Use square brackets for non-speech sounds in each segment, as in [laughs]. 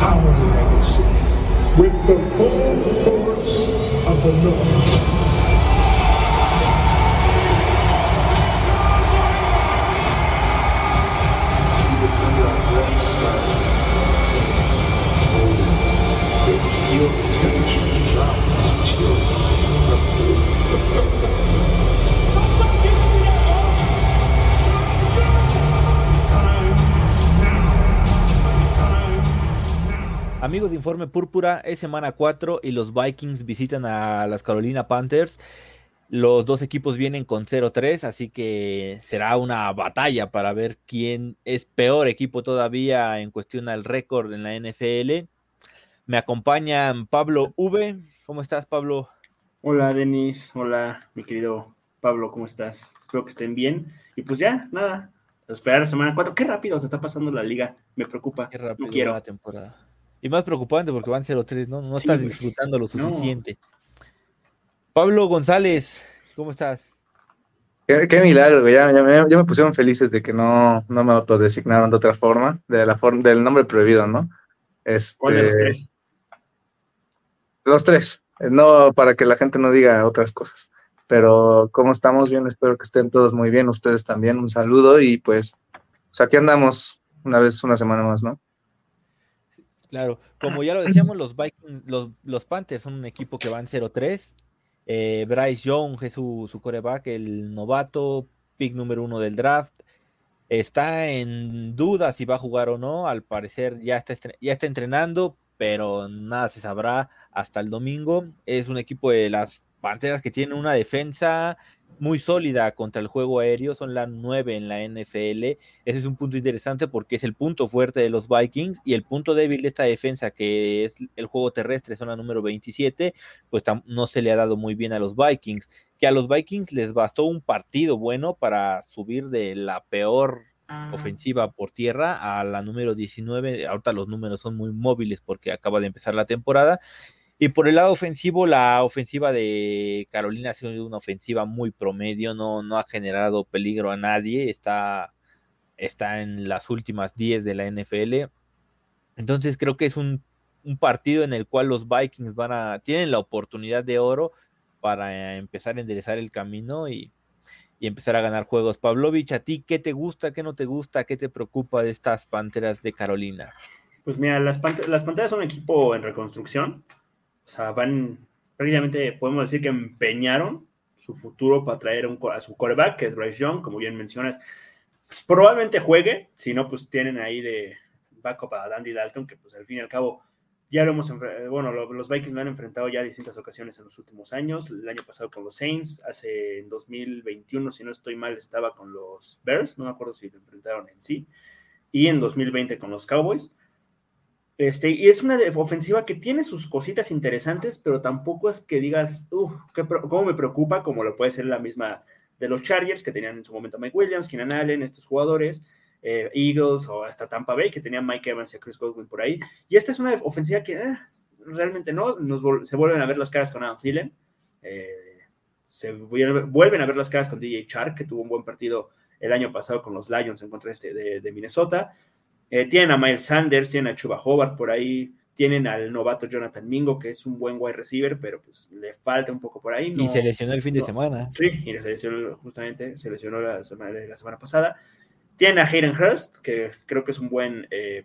our legacy with the full force of the North. Informe Púrpura, es semana 4 y los Vikings visitan a las Carolina Panthers. Los dos equipos vienen con 0-3, así que será una batalla para ver quién es peor equipo todavía en cuestión al récord en la NFL. Me acompañan Pablo V. ¿Cómo estás, Pablo? Hola, Denis. Hola, mi querido Pablo, ¿cómo estás? Espero que estén bien. Y pues ya, nada, a esperar la semana 4. Qué rápido se está pasando la liga. Me preocupa. Qué rápido no quiero. la temporada. Y más preocupante porque van 0-3, ¿no? No Sí, estás güey. disfrutando lo No. suficiente. Pablo González, ¿cómo estás? Qué, qué milagro, güey. Ya, ya me, ya me pusieron felices de que no, no me autodesignaron de otra forma, de la forma, del nombre prohibido, ¿no? Este, ¿Cuál de los tres? Los tres. No para que la gente no diga otras cosas. Pero como estamos bien, espero que estén todos muy bien. Ustedes también. Un saludo y pues, pues aquí andamos una vez, una semana más, ¿no? Claro, como ya lo decíamos, los Vikings, los, los Panthers son un equipo que van 0-3. Eh, Bryce Young es su, su coreback, el novato, pick número uno del draft. Está en duda si va a jugar o no. Al parecer ya está, ya está entrenando, pero nada se sabrá hasta el domingo. Es un equipo de las Panteras que tiene una defensa muy sólida contra el juego aéreo. Son la 9 en la NFL. Ese es un punto interesante porque es el punto fuerte de los Vikings y el punto débil de esta defensa, que es el juego terrestre, zona número 27, pues no se le ha dado muy bien a los Vikings. Que a los Vikings les bastó un partido bueno para subir de la peor ofensiva por tierra a la número 19. Ahorita los números son muy móviles porque acaba de empezar la temporada. Y por el lado ofensivo, la ofensiva de Carolina ha sido una ofensiva muy promedio, no, no ha generado peligro a nadie, está, está en las últimas 10 de la NFL. Entonces creo que es un, partido en el cual los Vikings van a, tienen la oportunidad de oro para empezar a enderezar el camino y, y empezar a ganar juegos. Pavlovich, ¿a ti qué te gusta, qué no te gusta, qué te preocupa de estas Panteras de Carolina? Pues mira, las, Pant- las Panteras son un equipo en reconstrucción. O sea, van, prácticamente podemos decir que empeñaron su futuro para traer a su quarterback, que es Bryce Young, como bien mencionas. Pues, probablemente juegue, si no, pues tienen ahí de backup a Dandy Dalton, que pues al fin y al cabo ya lo hemos bueno, lo- los Vikings lo han enfrentado ya distintas ocasiones en los últimos años, el año pasado con los Saints, hace en 2021, si no estoy mal, estaba con los Bears, no me acuerdo si lo enfrentaron en sí, y en 2020 con los Cowboys. Este, y es una ofensiva que tiene sus cositas interesantes, pero tampoco es que digas, "Uf, qué pro- cómo me preocupa, como lo puede ser la misma de los Chargers, que tenían en su momento a Mike Williams, Keenan Allen, estos jugadores, eh, Eagles o hasta Tampa Bay, que tenían Mike Evans y a Chris Godwin por ahí. Y esta es una ofensiva que eh, realmente no, se vuelven a ver las caras con Adam Thielen, eh, se vuelve- vuelven a ver las caras con DJ Chark, que tuvo un buen partido el año pasado con los Lions en contra este de, de Minnesota. Eh, tienen a Miles Sanders, tienen a Chuba Hobart por ahí, tienen al novato Jonathan Mingo, que es un buen wide receiver, pero pues le falta un poco por ahí. y se lesionó el fin de semana. Sí, y se lesionó justamente, se lesionó la semana, la semana pasada. Tiene a Hayden Hurst, que creo que es un buen eh,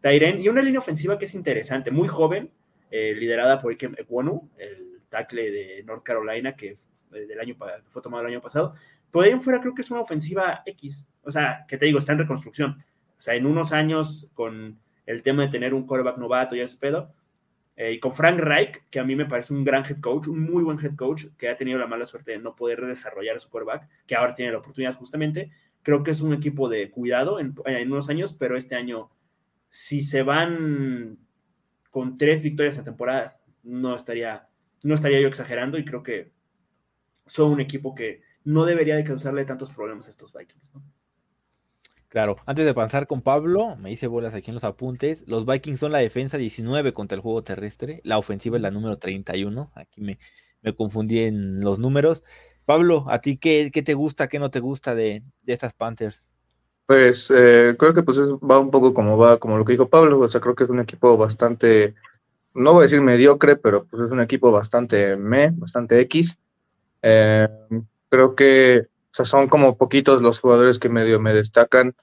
tight end, y una línea ofensiva que es interesante, muy joven, eh, liderada por Ikem Ekwonu, el tackle de North Carolina, que del año, fue tomado el año pasado. Por ahí en fuera creo que es una ofensiva X, o sea, que te digo, está en reconstrucción. O sea, en unos años con el tema de tener un quarterback novato y ese pedo, eh, y con Frank Reich, que a mí me parece un gran head coach, un muy buen head coach, que ha tenido la mala suerte de no poder desarrollar su quarterback, que ahora tiene la oportunidad justamente. Creo que es un equipo de cuidado en, en unos años, pero este año si se van con tres victorias en temporada, no estaría, no estaría yo exagerando y creo que son un equipo que no debería de causarle tantos problemas a estos Vikings. ¿no? Claro, antes de pasar con Pablo, me hice bolas aquí en los apuntes. Los Vikings son la defensa 19 contra el juego terrestre, la ofensiva es la número 31. Aquí me, me confundí en los números. Pablo, ¿a ti qué, qué te gusta, qué no te gusta de, de estas Panthers? Pues eh, creo que pues es- va un poco como va, como lo que dijo Pablo, o sea, creo que es un equipo bastante, no voy a decir mediocre, pero pues es un equipo bastante me, bastante X. Eh, creo que o sea, son como poquitos los jugadores que medio me destacan.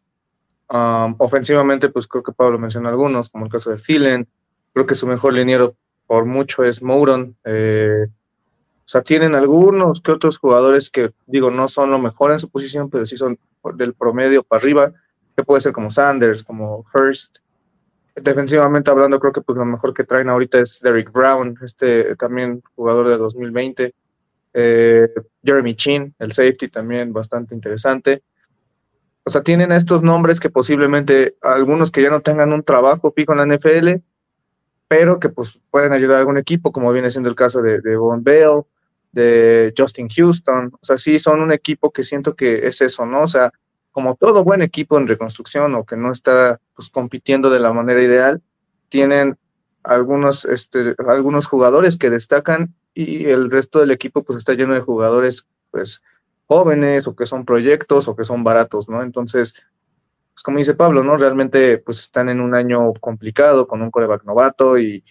Um, ofensivamente, pues creo que Pablo mencionó algunos, como el caso de Thielen. Creo que su mejor liniero por mucho es Mouron. Eh, o sea, tienen algunos que otros jugadores que, digo, no son lo mejor en su posición, pero sí son del promedio para arriba, que puede ser como Sanders, como Hurst. Defensivamente hablando, creo que pues lo mejor que traen ahorita es Derrick Brown, este también jugador de 2020. Eh, Jeremy Chin, el safety también bastante interesante. O sea, tienen estos nombres que posiblemente algunos que ya no tengan un trabajo fijo en la NFL, pero que pues pueden ayudar a algún equipo, como viene siendo el caso de, de Von Bell, de Justin Houston. O sea, sí son un equipo que siento que es eso, ¿no? O sea, como todo buen equipo en reconstrucción o que no está pues compitiendo de la manera ideal, tienen algunos, este, algunos jugadores que destacan y el resto del equipo pues está lleno de jugadores pues jóvenes o que son proyectos o que son baratos, ¿no? Entonces, pues como dice Pablo, ¿no? Realmente pues están en un año complicado con un coreback novato y,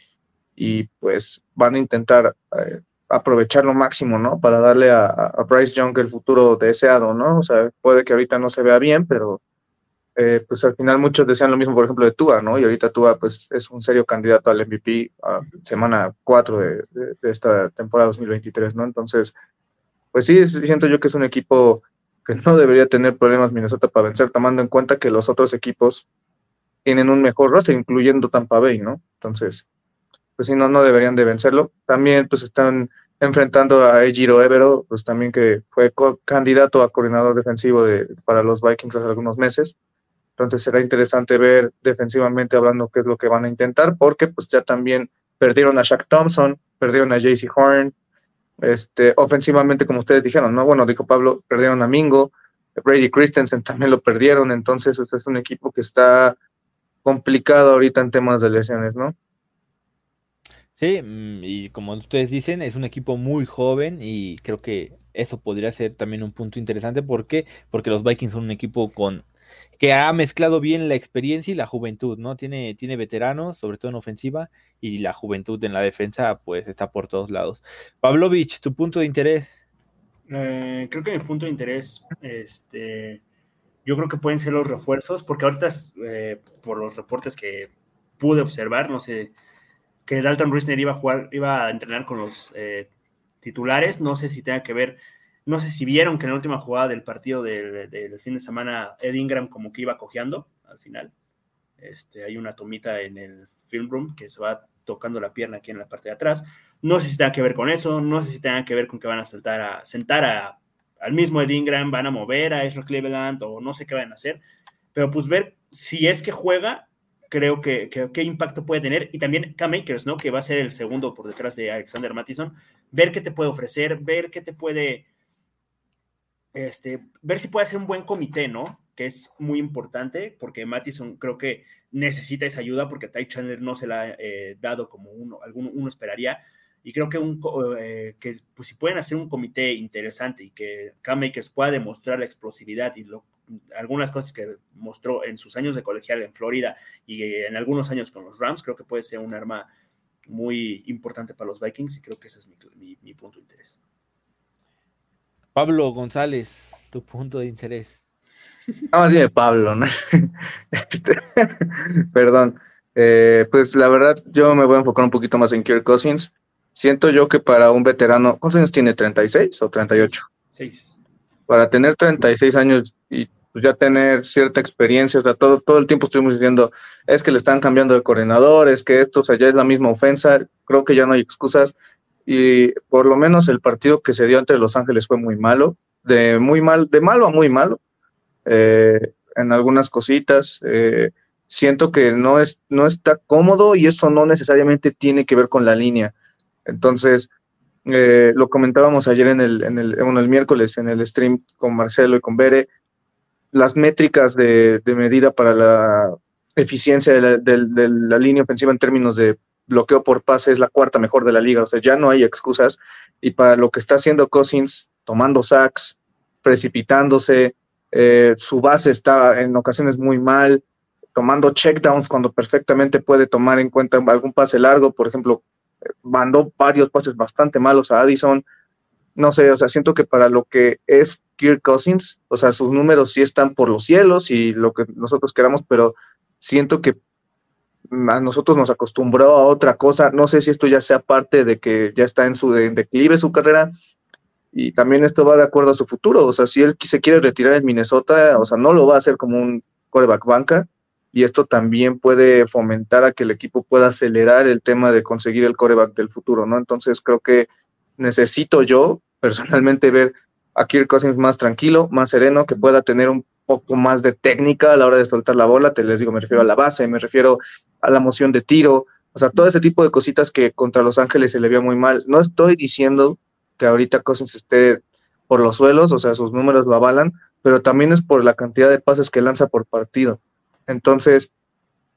y pues van a intentar eh, aprovechar lo máximo, ¿no? Para darle a, a, Bryce Young el futuro deseado, ¿no? O sea, puede que ahorita no se vea bien, pero eh, pues al final muchos desean lo mismo, por ejemplo, de Tua, ¿no? Y ahorita Tua pues es un serio candidato al MVP a semana 4 de, de, de esta temporada 2023, ¿no? Entonces, pues sí, siento yo que es un equipo que no debería tener problemas Minnesota para vencer, tomando en cuenta que los otros equipos tienen un mejor roster, incluyendo Tampa Bay, ¿no? Entonces, pues sí, no, no deberían de vencerlo. También pues están enfrentando a Ejiro Evero, pues también que fue candidato a coordinador defensivo de, para los Vikings hace algunos meses. Entonces será interesante ver defensivamente hablando qué es lo que van a intentar, porque pues ya también perdieron a Shaq Thompson, perdieron a JC Horn, este, ofensivamente, como ustedes dijeron, ¿no? Bueno, dijo Pablo, perdieron a Mingo, Brady Christensen también lo perdieron, entonces este es un equipo que está complicado ahorita en temas de lesiones, ¿no? Sí, y como ustedes dicen, es un equipo muy joven y creo que eso podría ser también un punto interesante. ¿Por qué? Porque los Vikings son un equipo con que ha mezclado bien la experiencia y la juventud, ¿no? Tiene, tiene veteranos, sobre todo en ofensiva, y la juventud en la defensa, pues está por todos lados. Pavlovich, tu punto de interés. Eh, creo que mi punto de interés, este, yo creo que pueden ser los refuerzos, porque ahorita, eh, por los reportes que pude observar, no sé, que Dalton Risner iba a jugar, iba a entrenar con los eh, titulares, no sé si tenga que ver no sé si vieron que en la última jugada del partido del, del, fin de semana Ed Ingram como que iba cojeando al final. Este, hay una tomita en el film room que se va tocando la pierna aquí en la parte de atrás. No sé si tenga que ver con eso, no sé si tenga que ver con que van a a sentar a, al mismo Ed Ingram, van a mover a Ezra Cleveland o no sé qué van a hacer. Pero pues ver si es que juega, creo que, que, qué impacto puede tener. Y también K-Makers, ¿no? Que va a ser el segundo por detrás de Alexander Mattison. Ver qué te puede ofrecer, ver qué te puede este, ver si puede hacer un buen comité, ¿no? Que es muy importante porque Mattison creo que necesita esa ayuda porque Ty Chandler no se la ha eh, dado como uno, alguno, uno esperaría. Y creo que, un, eh, que pues, si pueden hacer un comité interesante y que K-Makers pueda demostrar la explosividad y lo, algunas cosas que mostró en sus años de colegial en Florida y en algunos años con los Rams, creo que puede ser un arma muy importante para los Vikings y creo que ese es mi, mi, mi punto de interés. Pablo González, tu punto de interés. Nada más dime Pablo, ¿no? [laughs] Este, [laughs] perdón. Eh, pues la verdad, yo me voy a enfocar un poquito más en Kirk Cousins. Siento yo que para un veterano, ¿cuántos años tiene? ¿36 o 38? 6. Para tener 36 años y pues ya tener cierta experiencia, o sea, todo, todo el tiempo estuvimos diciendo, es que le están cambiando de coordinador, es que esto, o sea, ya es la misma ofensa, creo que ya no hay excusas y por lo menos el partido que se dio entre Los Ángeles fue muy malo, de muy mal, de malo a muy malo, eh, en algunas cositas. Eh, siento que no, es, no está cómodo y eso no necesariamente tiene que ver con la línea. Entonces, eh, lo comentábamos ayer en el, en el, el miércoles en el stream con Marcelo y con Bere, las métricas de, medida para la eficiencia de de la, línea ofensiva en términos de bloqueo por pase es la cuarta mejor de la liga, o sea, ya no hay excusas. Y para lo que está haciendo Cousins, tomando sacks, precipitándose, eh, su base está en ocasiones muy mal, tomando checkdowns cuando perfectamente puede tomar en cuenta algún pase largo, por ejemplo, mandó varios pases bastante malos a Addison. No sé, o sea, siento que para lo que es Kirk Cousins, o sea, sus números sí están por los cielos y lo que nosotros queramos, pero siento que a nosotros nos acostumbró a otra cosa. No sé si esto ya sea parte de que ya está en su declive su carrera y también esto va de acuerdo a su futuro. O sea, si él se quiere retirar en Minnesota, o sea, no lo va a hacer como un coreback banca y esto también puede fomentar a que el equipo pueda acelerar el tema de conseguir el coreback del futuro, ¿no? Entonces creo que necesito yo personalmente ver a Kirk Cousins más tranquilo, más sereno, que pueda tener un poco más de técnica a la hora de soltar la bola, te les digo, me refiero a la base, me refiero a la moción de tiro, o sea, todo ese tipo de cositas que contra Los Ángeles se le vio muy mal. No estoy diciendo que ahorita Cousins esté por los suelos, o sea, sus números lo avalan, pero también es por la cantidad de pases que lanza por partido. Entonces,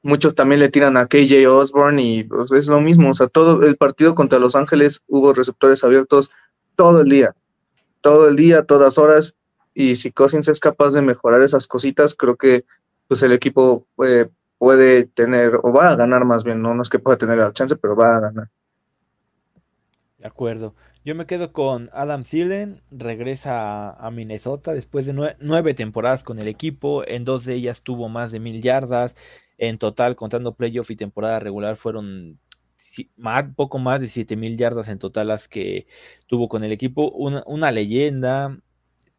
muchos también le tiran a KJ Osborne y pues, es lo mismo, o sea, todo el partido contra Los Ángeles hubo receptores abiertos todo el día, todo el día, todas horas, y si Cousins es capaz de mejorar esas cositas, creo que pues el equipo eh, puede tener, o va a ganar más bien, ¿no? no es que pueda tener la chance, pero va a ganar. De acuerdo. Yo me quedo con Adam Thielen, regresa a, Minnesota después de nueve, temporadas con el equipo, en dos de ellas tuvo más de mil yardas, en total contando playoff y temporada regular fueron poco más de siete mil yardas en total las que tuvo con el equipo, una, leyenda,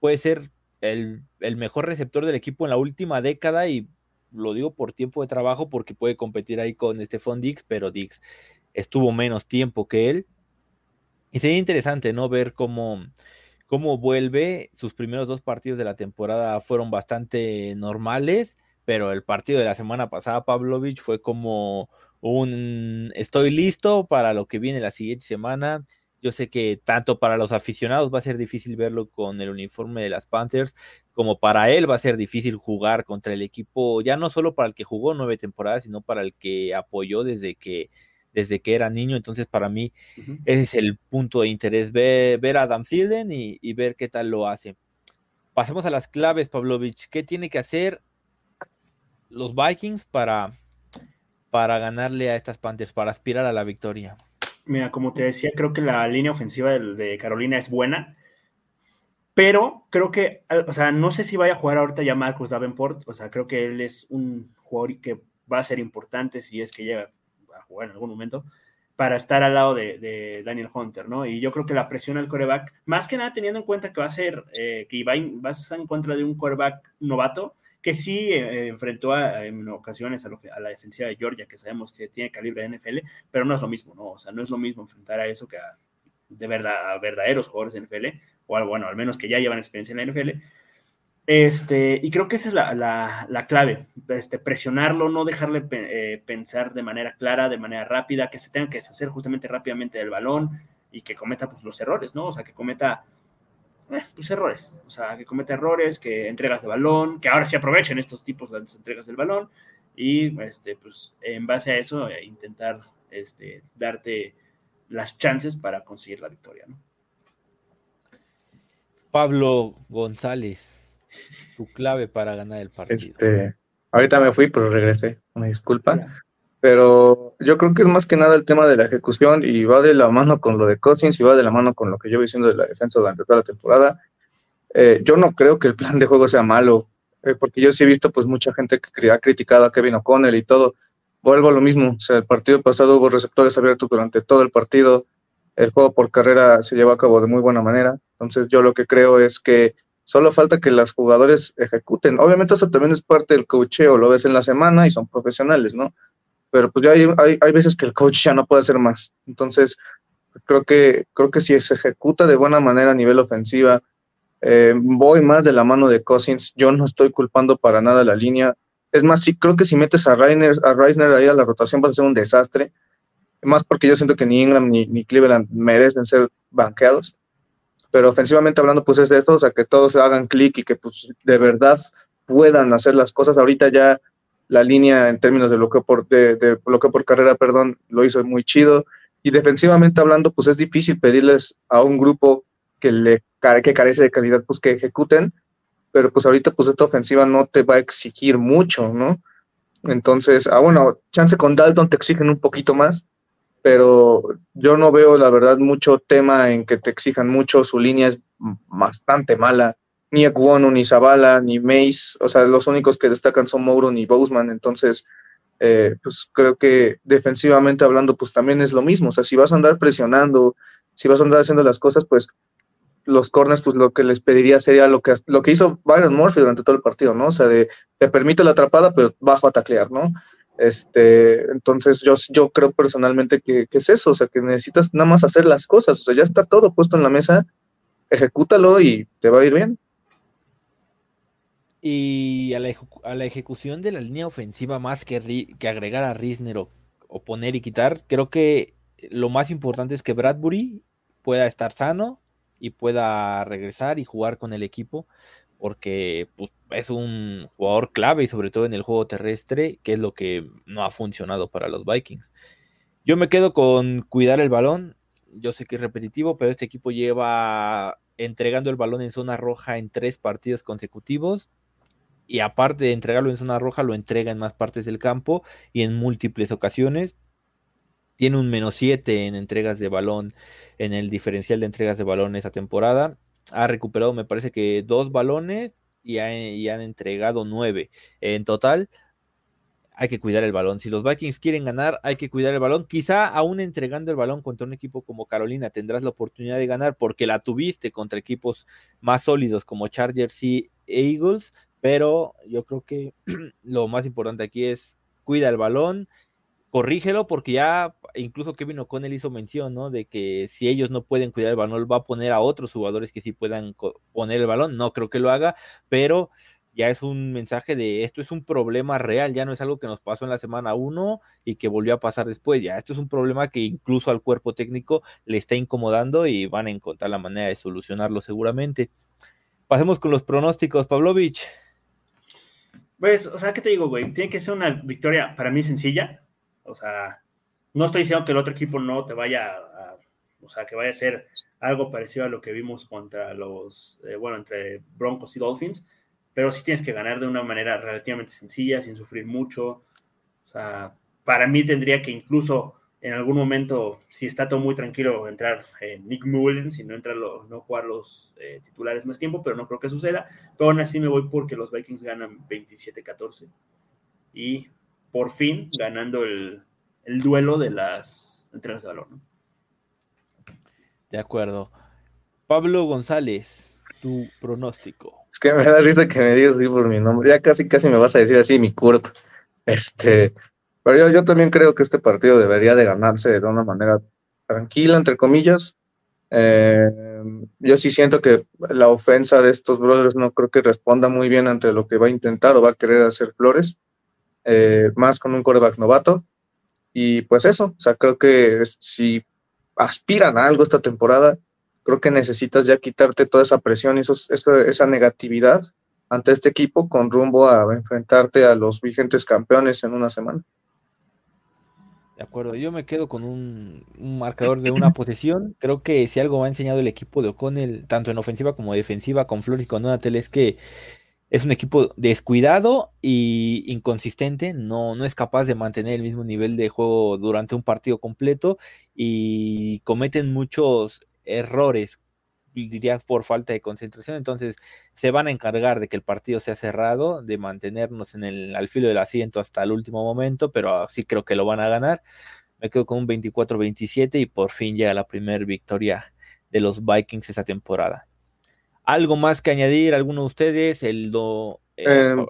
puede ser el, el, mejor receptor del equipo en la última década y lo digo por tiempo de trabajo porque puede competir ahí con Stephon Dix, pero Dix estuvo menos tiempo que él y sería interesante, ¿no? Ver cómo, cómo vuelve. Sus primeros dos partidos de la temporada fueron bastante normales, pero el partido de la semana pasada, Pavlovich, fue como un estoy listo para lo que viene la siguiente semana. Yo sé que tanto para los aficionados va a ser difícil verlo con el uniforme de las Panthers, como para él va a ser difícil jugar contra el equipo, ya no solo para el que jugó nueve temporadas, sino para el que apoyó desde que desde que era niño, entonces para mí ese es el punto de interés, ver, a Adam Thielen y, ver qué tal lo hace. Pasemos a las claves, Pavlovich. ¿Qué tiene que hacer los Vikings para, para ganarle a estas Panthers, para aspirar a la victoria? Mira, como te decía, creo que la línea ofensiva de, Carolina es buena, pero creo que, o sea, no sé si vaya a jugar ahorita ya Marcus Davenport, o sea, creo que él es un jugador que va a ser importante si es que llega jugar en algún momento, para estar al lado de, Daniel Hunter, ¿no? Y yo creo que la presión al coreback, más que nada teniendo en cuenta que va a ser, eh, que va a estar en contra de un coreback novato, que sí eh, enfrentó en ocasiones a, la defensiva de Georgia, que sabemos que tiene calibre de NFL, pero no es lo mismo, ¿no? O sea, no es lo mismo enfrentar a eso que a, de verdad, a verdaderos jugadores de NFL, o bueno, al menos que ya llevan experiencia en la NFL, este, y creo que esa es la, clave, este, presionarlo, no dejarle eh, pensar de manera clara, de manera rápida, que se tenga que deshacer justamente rápidamente del balón y que cometa pues, los errores, ¿no? O sea, que cometa eh, pues, errores, o sea, que cometa errores, que entregas de balón, que ahora sí aprovechen estos tipos de entregas del balón y este, pues en base a eso eh, intentar este, darte las chances para conseguir la victoria, ¿no? Pablo González tu clave para ganar el partido? Este, ahorita me fui, pero regresé, una disculpa. Pero yo creo que es más que nada el tema de la ejecución y va de la mano con lo de Cousins y va de la mano con lo que yo voy diciendo de la defensa durante toda la temporada. Eh, yo no creo que el plan de juego sea malo, eh, porque yo sí he visto pues mucha gente que ha criticado a Kevin O'Connell y todo. Vuelvo a lo mismo, o sea, el partido pasado hubo receptores abiertos durante todo el partido, el juego por carrera se llevó a cabo de muy buena manera, entonces yo lo que creo es que Solo falta que los jugadores ejecuten. Obviamente eso también es parte del coacheo, lo ves en la semana y son profesionales, ¿no? Pero pues ya hay, hay, veces que el coach ya no puede hacer más. Entonces, creo que, creo que si se ejecuta de buena manera a nivel ofensiva, eh, voy más de la mano de Cousins. Yo no estoy culpando para nada la línea. Es más, sí, creo que si metes a Reiner, a Reisner ahí a la rotación vas a ser un desastre. Más porque yo siento que ni Ingram ni, ni Cleveland merecen ser banqueados. Pero ofensivamente hablando, pues es de esto, o sea, que todos hagan clic y que pues de verdad puedan hacer las cosas. Ahorita ya la línea en términos de bloqueo por, de, bloqueo por carrera, perdón, lo hizo muy chido. Y defensivamente hablando, pues es difícil pedirles a un grupo que le que carece de calidad, pues que ejecuten, pero pues ahorita pues esta ofensiva no te va a exigir mucho, ¿no? Entonces, ah, bueno, chance con Dalton te exigen un poquito más, pero yo no veo la verdad mucho tema en que te exijan mucho, su línea es bastante mala, ni Ekwonu, ni Zavala, ni Mace, o sea, los únicos que destacan son Mouro y Boseman, entonces, eh, pues creo que defensivamente hablando, pues también es lo mismo, o sea, si vas a andar presionando, si vas a andar haciendo las cosas, pues los corners, pues lo que les pediría sería lo que, lo que hizo Byron Murphy durante todo el partido, ¿no? O sea, de te permito la atrapada, pero bajo a taclear, ¿no? Este, entonces yo, yo creo personalmente que, que, es eso, o sea, que necesitas nada más hacer las cosas, o sea, ya está todo puesto en la mesa, ejecútalo y te va a ir bien. Y a la, a la ejecución de la línea ofensiva, más que, que agregar a Risner o, o poner y quitar, creo que lo más importante es que Bradbury pueda estar sano, y pueda regresar y jugar con el equipo, porque pues, es un jugador clave y sobre todo en el juego terrestre, que es lo que no ha funcionado para los Vikings. Yo me quedo con cuidar el balón. Yo sé que es repetitivo, pero este equipo lleva entregando el balón en zona roja en tres partidos consecutivos. Y aparte de entregarlo en zona roja, lo entrega en más partes del campo y en múltiples ocasiones. Tiene un menos 7 en entregas de balón en el diferencial de entregas de balón esa temporada. Ha recuperado, me parece que dos balones y, han entregado nueve. En total, hay que cuidar el balón. Si los Vikings quieren ganar, hay que cuidar el balón. Quizá aún entregando el balón contra un equipo como Carolina tendrás la oportunidad de ganar porque la tuviste contra equipos más sólidos como Chargers y Eagles, pero yo creo que [clears throat] lo más importante aquí es cuida el balón corrígelo porque ya incluso Kevin O'Connell hizo mención, ¿no? De que si ellos no pueden cuidar el balón, va a poner a otros jugadores que sí puedan poner el balón. No creo que lo haga, pero ya es un mensaje de esto es un problema real, ya no es algo que nos pasó en la semana 1 y que volvió a pasar después, ya esto es un problema que incluso al cuerpo técnico le está incomodando y van a encontrar la manera de solucionarlo seguramente. Pasemos con los pronósticos, Pavlovich. Pues, o sea, ¿qué te digo, güey? Tiene que ser una victoria para mí sencilla, o sea, no estoy diciendo que el otro equipo no te vaya a, o sea, que vaya a ser algo parecido a lo que vimos contra los, eh, bueno, entre Broncos y Dolphins, pero sí tienes que ganar de una manera relativamente sencilla, sin sufrir mucho. O sea, para mí tendría que incluso en algún momento, si está todo muy tranquilo, entrar Nick Mullens y no, entrar no jugar los eh, titulares más tiempo, pero no creo que suceda. Pero aún así me voy porque los Vikings ganan 27-14. Y por fin ganando el, duelo de las entregas de valor. De acuerdo. Pablo González, tu pronóstico. Es que me da risa que me digas así por mi nombre. Ya casi, casi me vas a decir así mi curp. Este, pero yo, también creo que este partido debería de ganarse de una manera tranquila, entre comillas. Eh, yo sí siento que la ofensa de estos brothers no creo que responda muy bien ante lo que va a intentar o va a querer hacer Flores. Eh, más con un coreback novato. Y pues eso, o sea, creo que si aspiran a algo esta temporada, creo que necesitas ya quitarte toda esa presión y esa, negatividad ante este equipo con rumbo a enfrentarte a los vigentes campeones en una semana. De acuerdo, yo me quedo con un, marcador de una posesión. Creo que si algo ha enseñado el equipo de O'Connell, tanto en ofensiva como defensiva, con Flores y con Donatel, es que es un equipo descuidado y inconsistente, no, no es capaz de mantener el mismo nivel de juego durante un partido completo y cometen muchos errores, diría por falta de concentración, entonces se van a encargar de que el partido sea cerrado, de mantenernos en el, al filo del asiento hasta el último momento, pero sí creo que lo van a ganar. Me quedo con un 24-27 y por fin llega la primera victoria de los Vikings esa temporada. ¿Algo más que añadir? ¿Alguno de ustedes? El do, eh, eh,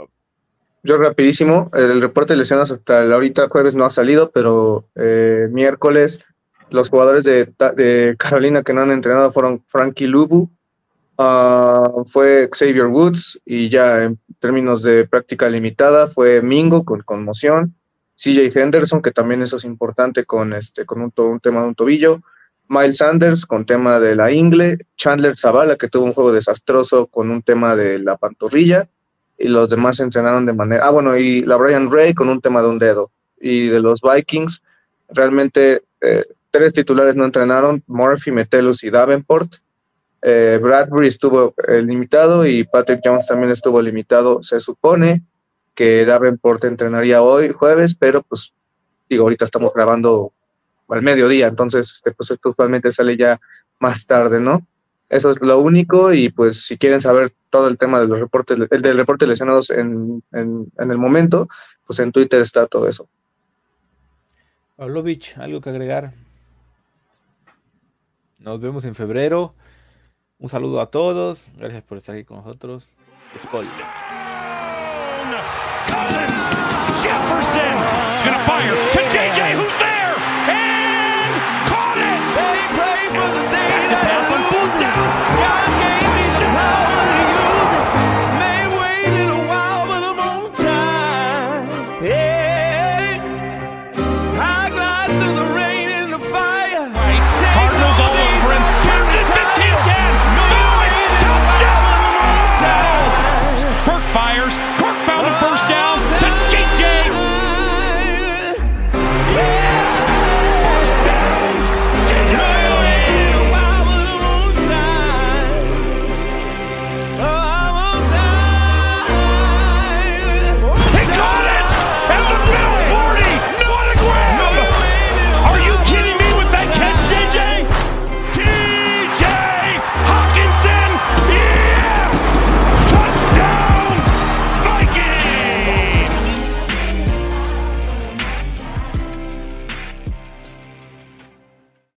yo rapidísimo, el reporte de lesiones hasta la ahorita jueves no ha salido, pero eh, miércoles los jugadores de, Carolina que no han entrenado fueron Frankie Lubu, ah, fue Xavier Woods y ya términos de práctica limitada fue Mingo con conmoción, CJ Henderson, que también eso es importante con, este, con un, un tema de un tobillo, Miles Sanders con tema de la ingle, Chandler Zavala, que tuvo un juego desastroso con un tema de la pantorrilla, y los demás entrenaron de manera. Ah, bueno, y la Brian Ray con un tema de un dedo. Y de los Vikings, realmente eh, tres titulares no entrenaron: Murphy, Metellus y Davenport. Eh, Bradbury estuvo eh, limitado y Patrick Jones también estuvo limitado. Se supone que Davenport entrenaría hoy, jueves, pero pues, digo, ahorita estamos grabando al mediodía, entonces, este, pues esto usualmente sale ya más tarde, ¿no? Eso es lo único y pues si quieren saber todo el tema de los reportes, el del reporte lesionados en, en, el momento, pues en Twitter está todo eso. Pavlovich, ¿algo que agregar? Nos vemos en febrero. Un saludo a todos. Gracias por estar aquí con nosotros. Skol. Jefferson fire JJ